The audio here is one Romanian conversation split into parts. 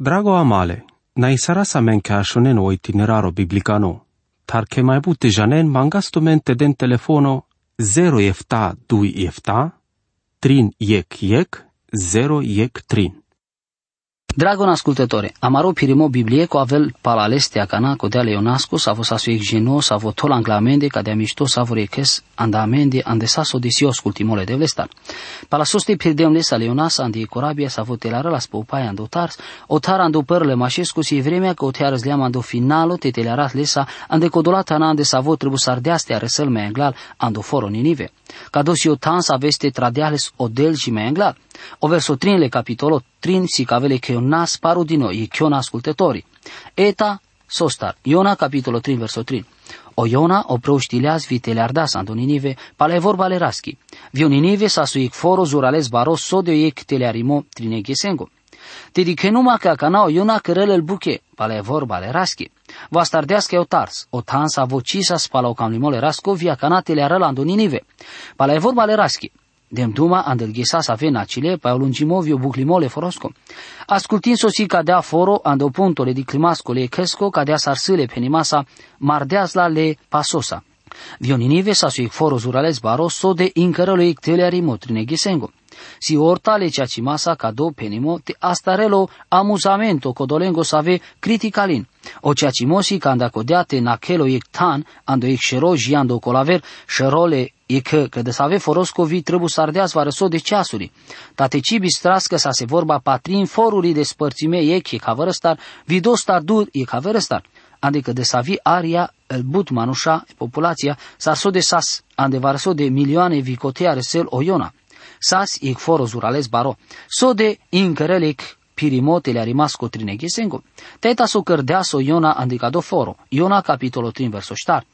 Drago amale, na isara sa men ka shonen o itineraro biblicano, tar ke mai bute janen mangasto mente den telefono 0 efta 2 efta, trin yek yek, 0 yek trin. Dragon ascultătore, amaro pirimo Biblie cu avel palalestea cana cu dea Leonasco, sa vo sasu ec geno, sa vo tol anglamende, ca de amișto sa vo reches andamende, ande sa so desios cultimole de vlestar. Pala soste pirdem lesa Leonas, ande corabia sa vo telară la spoupai ando tars, o tar ando părle mașescu si vremea că o teară zleam ando finalo te telearat lesa, ande codolata na ande sa vo trebu sardeastea răsăl me englal ando foro ninive. Ca dos eu tans aveste tradeales odel și me englal. O verso trinle capitolo trin si cavele che un nas parudino e chiona ascultătorii. Eta sostar. Iona capitolo 3 verso 3. O Iona o prouștileaz vitele ardas Ninive, pale vorba le raschi. Vio Ninive sa suic foro zurales baros sodio ec telearimo trine gesengo. Te dice numa ca cana o Iona cărele el buche, pale vorba le raschi. Va stardească o tars, o tansa vocisa spala o cam limole rasco via cana teleară Ninive. Pale vorba le raschi. Dem duma andel gesa sa vena cile pa lungimovio buclimole forosco. Ascultin sosi cadea foro ando puntole di climasco le cresco cadea sarsile penimasa mardeasla le pasosa. Vioninive sa sui foro zurales baro so de incărălo icteleari motrine gisengo. Si ortale ceacimasa cado penimo te astarelo amuzamento codolengo save criticalin. O ceacimosi canda codeate nakelo ictan ando icșero jiando colaver șerole e că, că de să ave foroscovi trebuie să ardeați va răso de ceasuri. Tate cibi strască să se vorba patrin foruri de spărțime e che ca vărăstar, vidostar dur e ca vărăstar. Adică de să avi aria, el but manușa, populația, să so de sas, ande va răso de milioane vicotea resel oiona. Sas e foro zurales baro. So de incărelec pirimotele a rimas cotrine ghesengo. Teta so cărdea so Iona andicado foro. Iona capitolo 3 verso 7.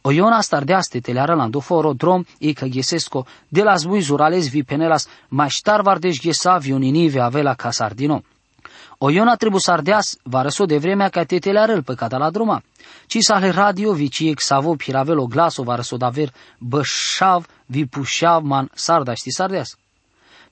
O Iona stardeaste telearalando foro drom e că ghesesco de las bui zurales vi penelas mai ștar vardeș ghesa vi uninive avela ca sardino. O Iona trebuie să ardeas varăso de vremea ca te telearăl pe cata la druma. Ci sale radio vi ci savo piravelo glaso varăso daver bășav vi pușav man sarda ști sardeas.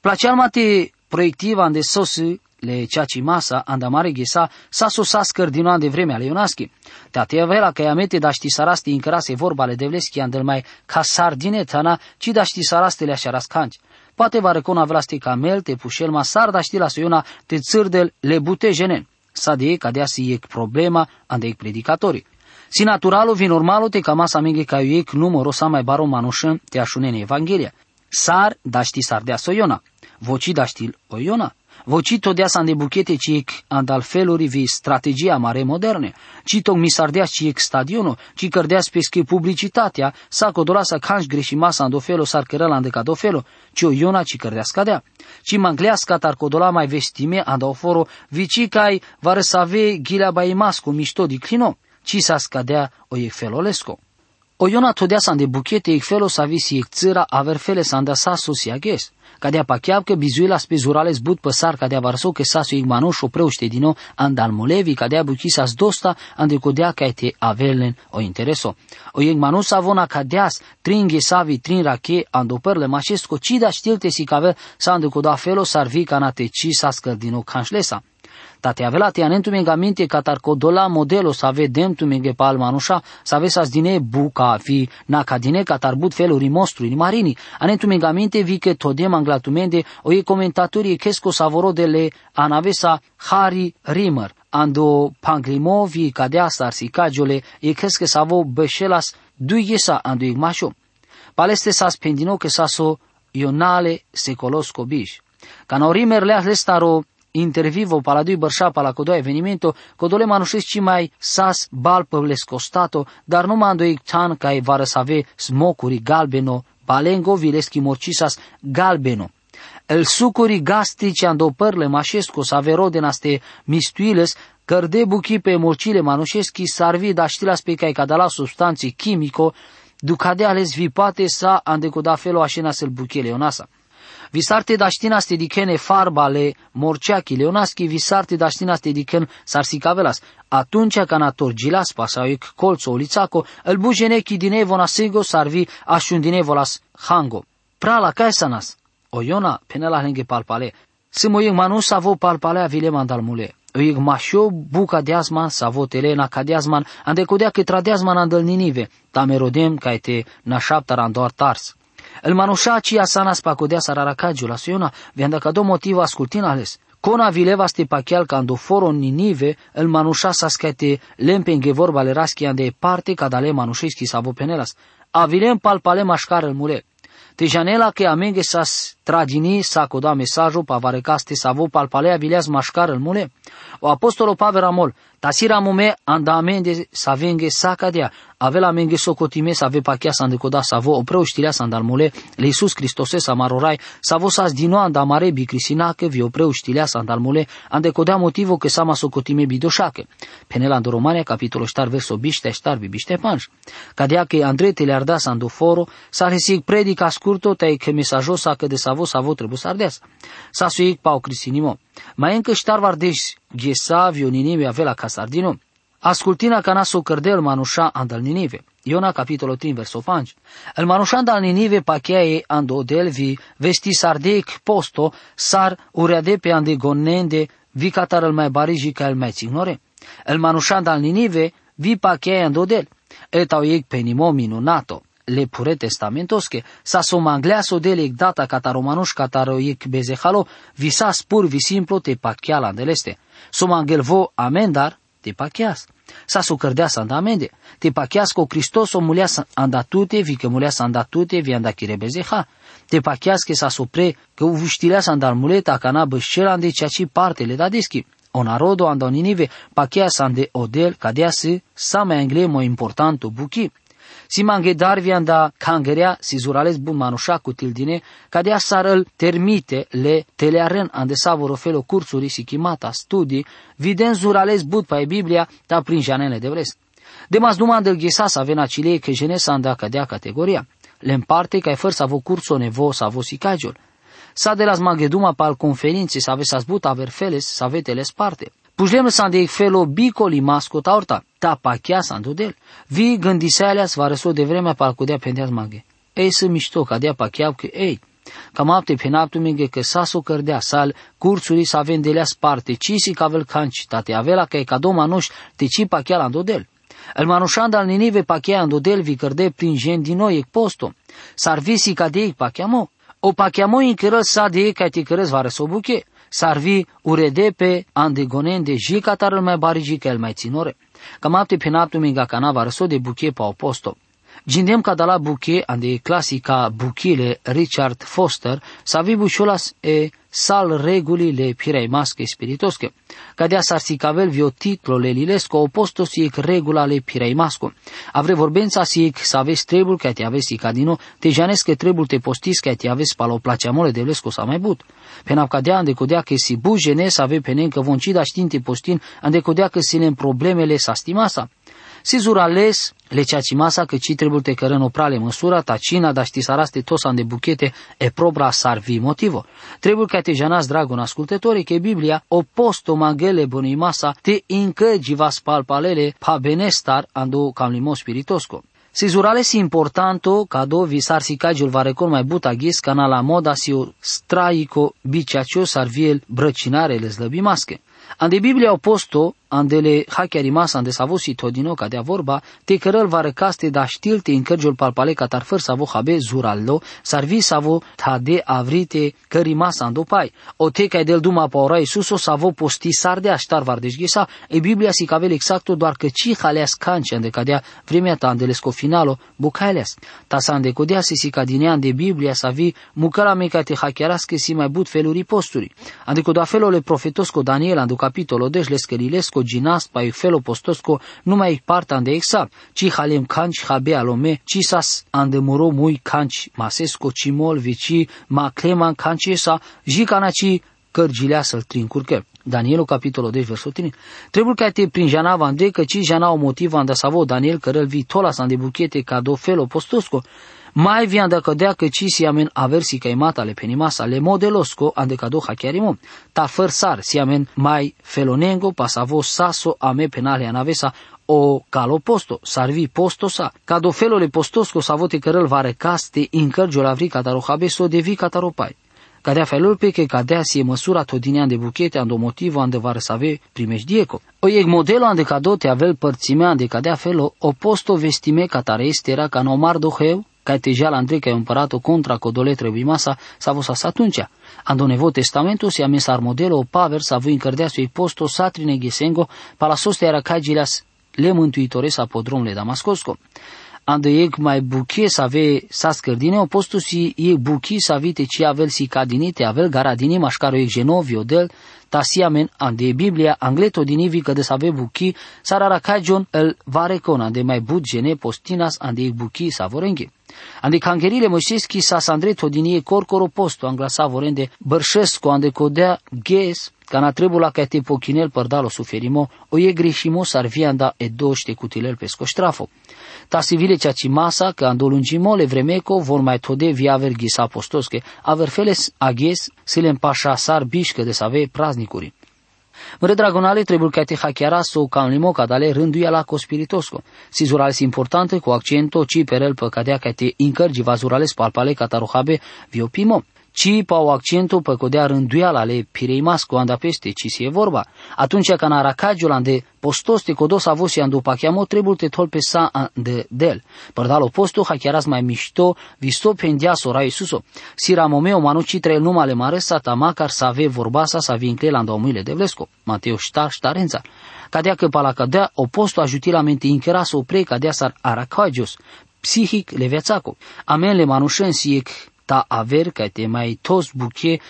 Placeal mate proiectiva ande sosi le ceaci masa andamare ghesa sa sosa scărdinoan de vremea leionaschi. Te te avela că amete da ști sarasti încărase vorba le devleschi andel mai ca sardine tana, ci da ști saraste le așa rascanci. Poate va recona vlasti camel, te pușel ma sar da ști la soiona te țârdel le bute jenen. Sa de ca dea si ec problema ande ec predicatorii. Si naturalo vi normalo te masa menge ca ec numero sa mai baro manușă te așunene Evanghelia. Sar da ști sar dea soiona. Voci da ști oiona Voci dea de buchete ci andal feluri vi strategia mare moderne, ci tog misardeas ci ec stadionul, ci cărdeas pesche publicitatea, sa codolasa canș greșimasa andofelo sar cărăla andecadofelo, ci o iona ci cărdeas cadea. Ci mangleasca tar codola mai vestime andoforo, vici cai vare să ave ghilea baimasco mișto di clino, ci sa scadea o ec felolesco. O iona todea de buchete ec felo sa visi ec țăra aver fele sa andasa sosia ges kadea pachiavke bizuila spizurales but păsar kadea varso ke sasu igmanoș șopreu dino andal molevi kadea buchisas dosta ande codea te avelen o intereso. O igmanoș savona kadeas trin savi trin rache andoperle mașesco cida știlte si cave sa ande coda felo sarvi canate ci sa scărdino canșlesa. Tate avela te anentu mega minte katar kodola modelo sa vedem tu mege pal manusha sa vesas dine buca fi na kadine katar but feluri mostru ni marini anentu mega minte vi ke todem anglatumende o e comentatori kesko savoro de le anavesa Harry Rimmer. Ando panglimovi cadea sarsi cagiole e keske savo beshelas duigesa ando igmasho paleste sa spendino ke saso ionale secolosco bish Canorimer le lestaro intervivo paladui bărșa pala codo evenimento, codole manușesc mai sas bal păvles costato, dar nu mando tan ca vară să ave smocuri galbeno, balengo vileschi morcisas galbeno. El sucuri gastrici andopărle mașesco să ave rodenaste mistuiles, cărde buchi pe morcile manușeschi sarvi da știlas pe cai cadala substanții chimico, ducade ales vipate sa andecoda felo așena sel buchele onasa. Visarte daștina ste dikene farbale morceachi leonaschi, visarte daștina ste diken sarsikavelas. Atunci ca gilas pasaic colțo ulițaco, el bujenechi din na sego sarvi așun din evolas hango. Prala caesanas. O iona penela henge palpale. Simo yung manu savo palpale avile mandalmule. Oig mașo buca deasman, savo telena ca deasman, ande codea că tradeasman andel ninive, tamerodem ca te nașaptar andor tars. El manușa ci asana spacodea sararacagiu la suiona, vianda ca do motiv ascultin ales. Kona vileva ste pachial ando foro ninive, el manușa sa scate lempenge vorba le raschi ande parte cadale manușeski savo penelas. Avilem palpale mașcar el mule. Te janela que amenge sas tragini sa coda mesajul pavarecaste savo palpalea vileas mașcar el mule. O apostolo Pavel Amol, tasira mume andamende sa venge sa cadea, avela menge socotime sa ve pachia sa îndecoda sa vo opreu știrea sa andalmule, le Iisus Cristose sa marorai, sa vo sa zdino andamare bicrisinache vi opreu știrea sa andalmule, andecodea motivo că sa ma socotime bidoșache. Penela în Romania, capitolul ștar verso biște ștar biște panș. Cadea că Andrei te le arda sa andoforo, sa resig predica scurto, te că mesajosa că de sa vo sa vo trebuie să ardeas. Sa suic pau crisinimo. Mai încă ștar vardeș ghesa vioninime avea ca sardino. Ascultina ca naso cărdel manușa andal Ninive. Iona capitolul 3 verso 5. El manușa andal Ninive pacheae ando delvi vesti sardeic posto sar ureade pe ande gonende vi catar el mai bariji ca el mai țignore. El manușa andal Ninive vi pacheae ando del. Etau ei pe nimo minunato le pure testamentos que sa somangleaso dele data cataromanuș cataro ic bezehalo visa spur vi simplu te pacheala andeleste. Somangelvo amendar te pacheas. Sa su cărdeas andamende. Te pacheas co Hristos o muleas andatute, vi că muleas andatute, vi andachire bezeha. Te pacheas că sa supre, că uvuștileas andar muleta, ca na bășcela ande ceea ce partele da dischi. O narodo ando ninive, pacheas ande odel, cadea să, sa mai angle mo importanto buchi. Si mange darvian da kangerea si zurales bun manușa cu tildine, cadea sarăl termite le telearen ande savoro felo cursuri si chimata studii, viden zurales bud pa e Biblia ta prin janele de vles. De mas numai del ghesa sa vena cilei că jenesa anda cadea categoria. Le împarte ca e făr să avo curso nevo să avo sicagiol. Sa de las mageduma pal conferințe să ave sa zbut aver feles să avete sparte. Pužlem sam de felo bicoli masco taurta, ta pachea sa del. Vi gândisealeas va răso de vremea pa cudea pendeas maghe. Ei să mișto ca dea pacheau că ei. Cam apte penaptu minghe că sa so cărdea sal, cursuri sa vendelea sparte, cisi cavel canci, tate avela că e ca doma noș, te ci pachea la del. El manușand al ninive pachea del vi cărde prin gen din noi posto. Sar visi ca de pachea mo. O pachea mo în cărăl sa de ca te cărăz va răso buche sarvi urede pe andegonen de jica tarul mai bari jica el mai ținore. Cam apte penaptu minga canava răso de buche pa oposto. Gindem ca dala buche ande clasica buchile Richard Foster savi bușolas e sal regulile pirei masche spiritosche. Cadea sarsicavel vio titlo le lilesco oposto siec regula le pirei masco. Avre vorbența siec să aveți trebul că te aveți cadino, te janes că trebul te postis că te aveți palo placeamole de lesco sa mai but. Pena cadea ande codea că si bu jenes ave penen că voncida știnte postin ande codea că si problemele sa stimasa. Sizurales le masa că ci trebuie te cărăno prale măsura, ta cina, da ști saraste tosan de buchete e probra sarvi motivo. Trebuie ca te janas dragon ascultătorii că Biblia o posto magele bunui masa te incăgi vas palpalele pa benestar ando cam limo spiritosco. Sizurales importanto cado visar si cagiul va recol mai buta ghis cana la moda si o straico biciacio sarviel brăcinarele slăbimasche. Ande Biblia oposto, andele hakia rimas ande savo si todino cadea vorba, te cărăl va răcaste da știlte în cărgiul palpale catar făr savo habe zurallo, sarvi savo tade avrite că rimas andopai. O te ca del duma pa ora Iisus o savo posti sarde aștar vardeș ghesa, e Biblia si cavel exacto doar că ci haleas canci ande cadea vremea ta ande lesco finalo bucaeleas. Ta sa ande codea si si cadinea ande Biblia sa vi mucala meca te hachiarasche si mai but feluri posturi. Ande coda felole profetosco Daniel ande capitolo deci lescărilesco ginas pa felo postosco numai parta ande exact, ci halem canci habe alome, ci sas ande muro muy canci masesco cimol vici ma cleman canci sa jicana ci cărgilea să-l trincurche. Danielul capitolul 10 versul 3. Trebuie ca te prin jana vande că ci jana o motiv anda savo Daniel cărăl vi tola sa ande buchete ca do felo postosco mai vi anda cădea că ci si amen aversi ca imata le penimasa le modelosco ande cado hachiarimo. Ta fărsar si amen mai felonengo pasavo saso ame penale anavesa o calo posto, sarvi posto sa, cado felole postosco savote cărăl vare caste incărgio la vrica taro habeso de vi cataropai. Cadea felul pe că cadea si e măsura todinean de buchete ando motivo ande va răsave dieco. O e modelo ande cadote avel părțimea ande cadea felo oposto vestime catare este era ca nomar doheu, ca tejea la Andrei că împărat-o contra codole trebuie masa sa vos atunci. Ando nevo testamento si amesar modelo o paver sa voi încărdea sui posto satrine ghesengo la soste era cagilas le mântuitore sa podromle Damascosco ande eg mai buche să ave sa scărdine, opostu si e buchi să avite ci avel si cadinite, avel garadini mașcaro eg genovio del, ta si amen ande Biblia angleto dinivi că de să ave buchi, sarara cagion el varecon, ande mai bud gene postinas ande eg buchi sa vorenghe. Ande cangerile moșeschi sa sandreto dinie corcoro posto angla sa vorende bărșesco ande codea ges, ca na trebula ca te pochinel părdalo suferimo, o e greșimo sarvianda e doște cutilel pe scoștrafo. Ta civile cea ci masa că andolungimo le vremeco vor mai tode via verghis apostosche, aver feles aghes se le împașa sar bișcă de să ave praznicuri. Mre dragonale trebuie ca te hacchiara so can limo cadale rânduia la cospiritosco. Si zurales importante cu accento ci per el păcadea ca te incărgi vazurales palpale catarohabe viopimo ci pau accentul pe codea rânduiala ale pireimas cu anda peste, ci si e vorba. Atunci când aracagiul de postos te codos avosi andu pachiamo trebuie te tol pe sa de del. Părdalo posto hachiaras mai mișto, visto pendia sora Isuso. Si ramomeo manu citre numale mare sa tamacar să ave vorba sa să vincle la îndaumuile de vlesco. Mateo ștar ștarența. Cadea că pala cadea, oposto ajutilamente inchera să opre cadea sar aracagios, psihic leveațaco. Amen le manușen siec ta aver ca te mai tos buche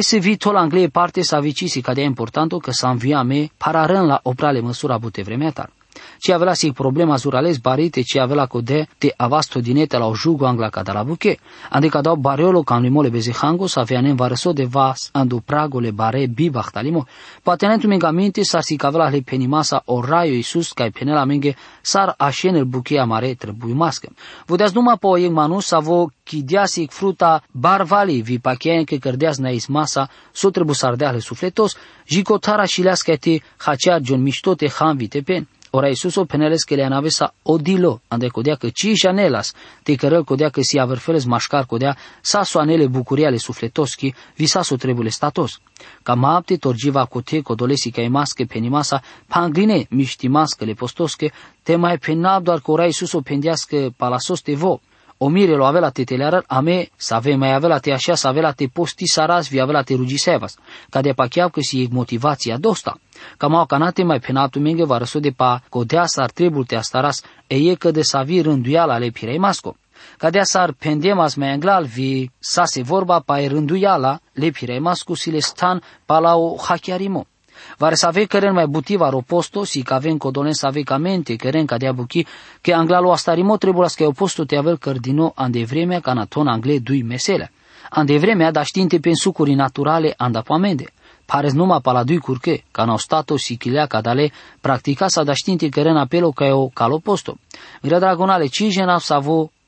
se vi tol anglei parte sa vicisi cadea importanto că sa învia me pararân la oprale măsura bute vremea tar ci avea si problema zurales barite ci avea code te avasto dinete la o jugo angla cada la buche ande dau bariolo can limole bezehango sa avea nem varso de vas andu pragole bare bibach talimo patenentu mengaminte sa si cavela le penimasa o raio Iisus ca penela menge sar el buche amare trebuie mască. Vodeați numai pe o manus sa vo chideasi fruta barvali vi pachien că cărdeas na ismasa so trebuie să ardeale sufletos, jicotara și lească te hacea John miștote han vite pen. Ora Isuso peneles que le anavesa odilo, ande codea că ci janelas, te cărăl codea că si averfeles mașcar codea, sa soanele bucuriale sufletoschi, visaso trebule statos. Ca mapte torgiva cote codolesi ca emasche penimasa, pangline miștimască le postosche, te mai penab doar că ora Isuso pendească palasos te vo, o mire lo avea la te telearar, ame să ave mai avea la te așa, să avea la te posti saras, vi avea la te rugisevas, ca de pacheav că si e motivația dosta. Ca mau canate mai penatu menge va răsu de pa codea ar trebul te astaras, e e că de să vi rânduiala ale pirei masco. Ca de ar pendemas mai anglal vi sa se vorba pa e rânduiala le pirei masco si le stan pa la o hachiarimo. Vare să ave căren mai butiva roposto, si ca ven codolen să ave camente, căren ca dea buchi, că anglalo astarimo trebuie să oposto te avel cărdino ande vremea ca naton angle dui mesele. Ande vremea da știinte pen sucuri naturale andapamende. Pares numai la dui curche, ca n-au stato si chilea ca dale, practica sa da știinte căren apelo ca o caloposto. Mira dragonale, ci jena să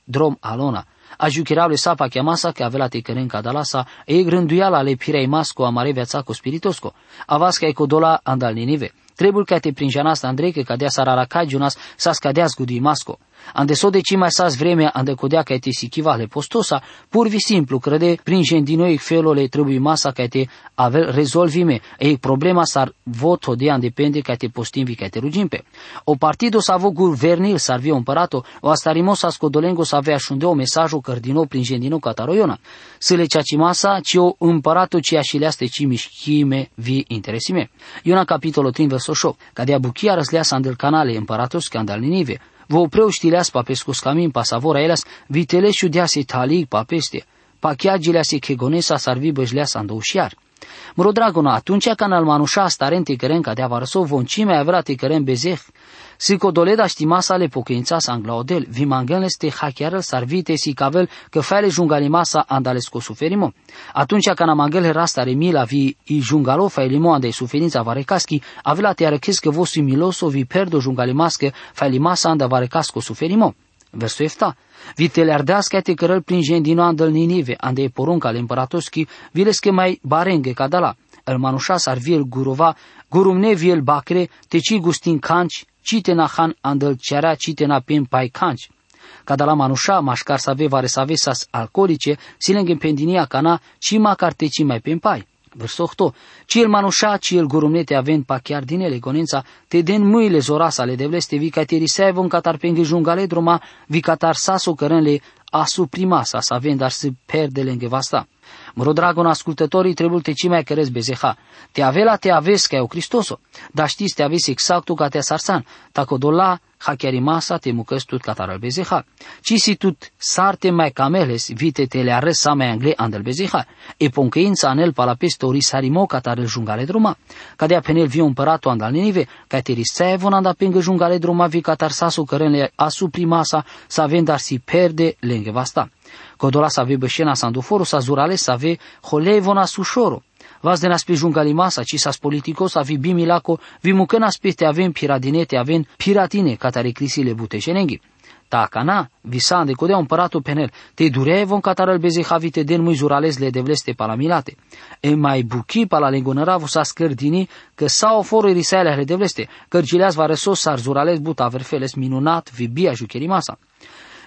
drom alona ajuchirable sapa chiamasa che avea te ca dalasa e grânduiala le pirei masco amare viața cu spiritosco. Avasca e codola andal ninive. Trebuie ca te prinjanas Andrei că cadea sarara cagiunas sa scadeas gudi masco. Ande so de mai sas vremea ande codea ca te sichiva le postosa, pur vi simplu crede prin noi felul le trebuie masa ca te avel rezolvime. E problema sar vot hodea depende ca te postimvi ca te rugimpe. O partido sa vo guvernil sar via împărato, o astarimo sa scodolengo sa avea o mesajul cărdino prin gendino cataroiona. Să le ceaci masa, ci o împărato ci așileaste ci mișchime vi interesime. Iona capitolul 3 verso 8, cadea buchia răslea sandel canale împăratos scandal Ninive. Vou preoștileas papescus camin pasavora elas, viteleșu dea se talic papeste, pachiagilea se chegonesa sarvi băjleas andoușiar. Mro dragona, atunci când al manușa staren ticăren ca de avarsov, voncime avea ticăren bezeh, si codoleda știma sale pocăința sa anglaodel, vimangen este hachiară sarvite si cavel că fele jungalimasa andales cu suferimo. Atunci când amangel rasta remila vi i jungalo failimo ande suferința varecaschi, avela te arăchis că vosi miloso vi perdo jungalimasche failimasa anda varecasco suferimo. Versul efta. Vitele ardească te cărăl prin gendino andăl Ninive, ande e porunca al împăratoschi, vilesche mai barenge cadala. El manușa ar viel gurova, gurumne viel bacre, ci gustin canci, cite na han andăl cerea cite na pin pai canci. Cada la manusha, mașcar să ave vare să ave sas alcoolice, silengem pendinia cana, ci macar te ci mai pempai. Verso 8. Ci el manusha, ci el gurumnete avent pa chiar din ele gonența, te den mâile zorasa le devleste vi ca te risevon catar penghe jungale druma, vi catar saso cărânle a suprimasa să avem dar să perde lângă vasta. Mă dragon ascultătorii trebuie te mai cărez bezeha. Te avela te aveți ca eu Cristoso. Dar știți te aveți exactul ca te sarsan. Taco dola ha chiar masa te mucăs tut catar bezeha. Ci si tut sarte mai cameles vite te le arăs sa mai angle andel bezeha. E poncăința anel pala pestori sarimo catar el jungale druma. Cadea penel vi împăratul andal ninive, ca te risevon anda pengă jungale druma vi catar sasu cărânle asuprimasa să avem dar si perde lângă vasta. Kodola sa ve bășena sa anduforu sa zurale sa ve holevona sușoro. Vas de nas pe jungalimasa, ci sas politikos avi bimilako, vi mucănas peste avem piradinete, avem piratine, catare crisile buteșenenghi. Takana, visan de codea împăratul penel, te durevon catarăl beze havite den mui zurales le devleste palamilate. E mai buchi pala lengonăravu sa scărdini, că sa o foră risale le devleste, cărgileaz va răsos sar zurales buta verfeles minunat, vibia jucherimasa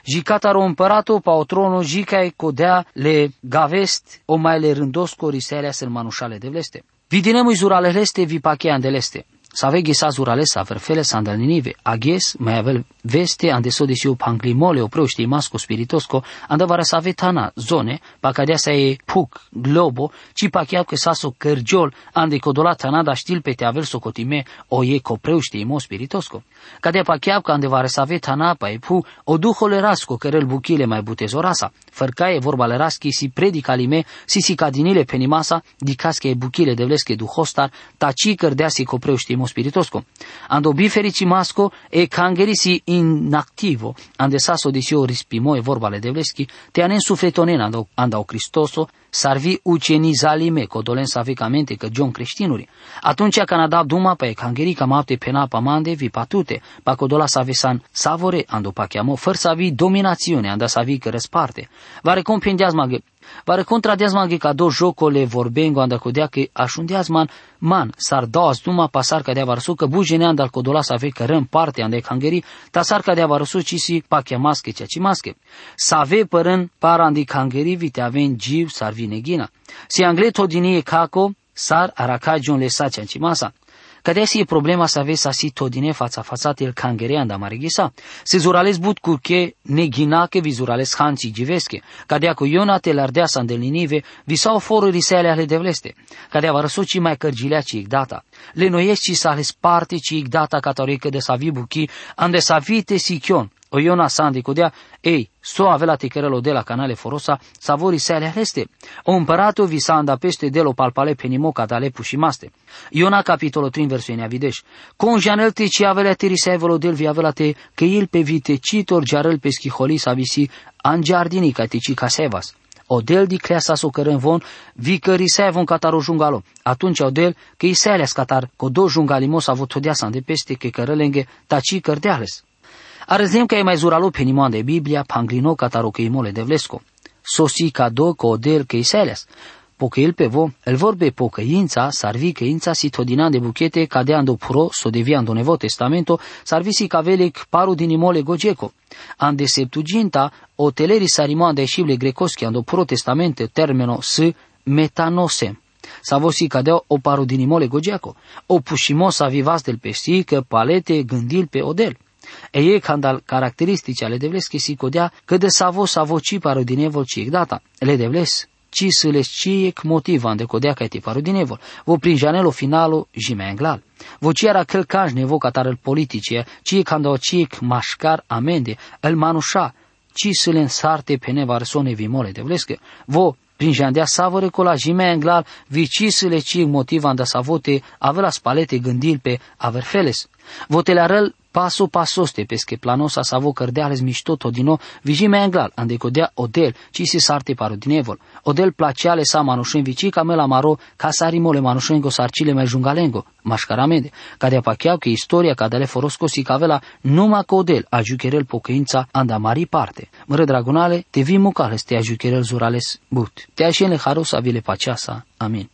jicataro împăratul pa o trono jicai codea le gavest o mai le rândosco riselea să manușale de vleste. Vidinemu zuraleleste vi pachean de leste. Savegi sa zurales a verfele sa andal ninive. Agies mai avel veste ande so desiu panglimole o proști masco spiritosco andavara sa vetana zone pa cadea sa e puc globo ci pa chiar că sa so cărgiol ande codolata nada știl pe te avel so cotime o e copreuști mo spiritosco. Cadea pa chiar că andavara sa vetana pa e pu o duhole rasco cărel buchile mai butezorasa. Fărcaie vorba le raschi si predica lime si si cadinile penimasa di casche e buchile de vlesche duhostar taci cărdea si copreuști mo spiritosco. Ando biferici masco e cangerisi inactivo, ande saso disio rispimo e vorbale de vleschi, te anen sufletonen andau, andau Cristoso, sarvi uceni zalime, codolen saficamente că John creștinuri. Atunci Canada duma pe cangerica mapte pena pamande vi patute, pa codola savesan savore ando pa chiamo, făr savi dominațiune, anda savi că răsparte. Va recompendează Vare contradiazman ca do jocole vorbengo anda codea că așundeazman man sar daas duma pasar ca de varsu că bujene andal codola sa ve că răm parte ande cangeri ta sar ca de varsu ci si pachia masche cea ci masche. Sa ve părân para andi cangeri vite aven giu sar vine ghina. Si angleto dinie caco sar aracagion le sa cea ci masa. Kadesi e problema să aveți asi todine fața fața el cangere anda marigisa. Se zurales but curche neghinache vi zurales hanci givesche. Cadea cu iona te lardea sa îndelinive vi sau foră risele ale devleste. Cadea va răsuci mai cărgilea ci data. Le noiesc sa ales parte ci data catorică de sa vi buchi ande sa vite sichion. O iona sandi codea, ei, so avea ticărelo de la canale forosa, savori sale aleste. O împăratul vi sa anda peste de lo palpale penimoca dale pușimaste. Iona capitolo 3 versiunea videș. Con janel te ci avea te risevolo del vi avea te, că il pe vite citor jarel pe schiholi sa visi an giardini ca te ci casevas. Odel di creasa so cărân von, vi că risevon cataro jungalo. Atunci odel că i sele scatar, co do jungalimos avut todea sa de peste că cărălenge taci cărdeales. Arăzem că e mai zuralo pe nimon de Biblia, panglino cataro că imole de vlesco. Sosi ca do că odel că seles. Pocă el pe vo, el vorbe pocăința, sarvi căința si todinan de buchete cadeando puro, so deviando nevo testamento, sarvisi cavelec paru din imole gogeco. Ande septuginta, o teleri sarimoan de șible grecoschi ando puro testamente termeno s metanose. Savosi cadea o paru din imole gogeco. O pușimos avivas del pestică, palete, gândil pe odel. E candal caracteristici ale devles che si codea că de savo savo ci paro din evol ci data. Le devles ci săles ci ec motiva ande codea ca ti paro din evol. Vo prin janelo finalo jime englal. Vo ci era cel canj nevo catar el politice, ci cando ci ec mașcar amende, el manușa, ci sălen sarte pe neva răsone vimole devlescă. Vo prin jandea savore cola jime englal, vicisele ci motiva anda savote, avea spalete gândil pe averfeles. Votele arăl paso pasoste pesche planosa savo cărdeales mișto todino vijime englal ande codea odel ci si sarte paro dinevol. Odel placeale sa manușen vici ca mela maro ca sarimole manușengo sarcile mai jungalengo, mașcaramede, de apacheau că istoria ca dele forosco si cavela numai că odel a jucherel pocăința anda mari parte. Mără dragonale, te vi mucales te a jucherel zurales but. Te așienle haros avile paceasa. Amin.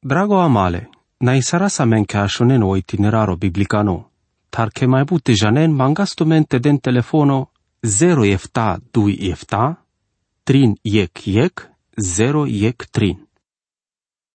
Drago amale, na isara sa men ca o itineraro biblicano, tar che mai butte janen mangastumente den telefono zero efta dui efta, trin yek yek, zero yek trin.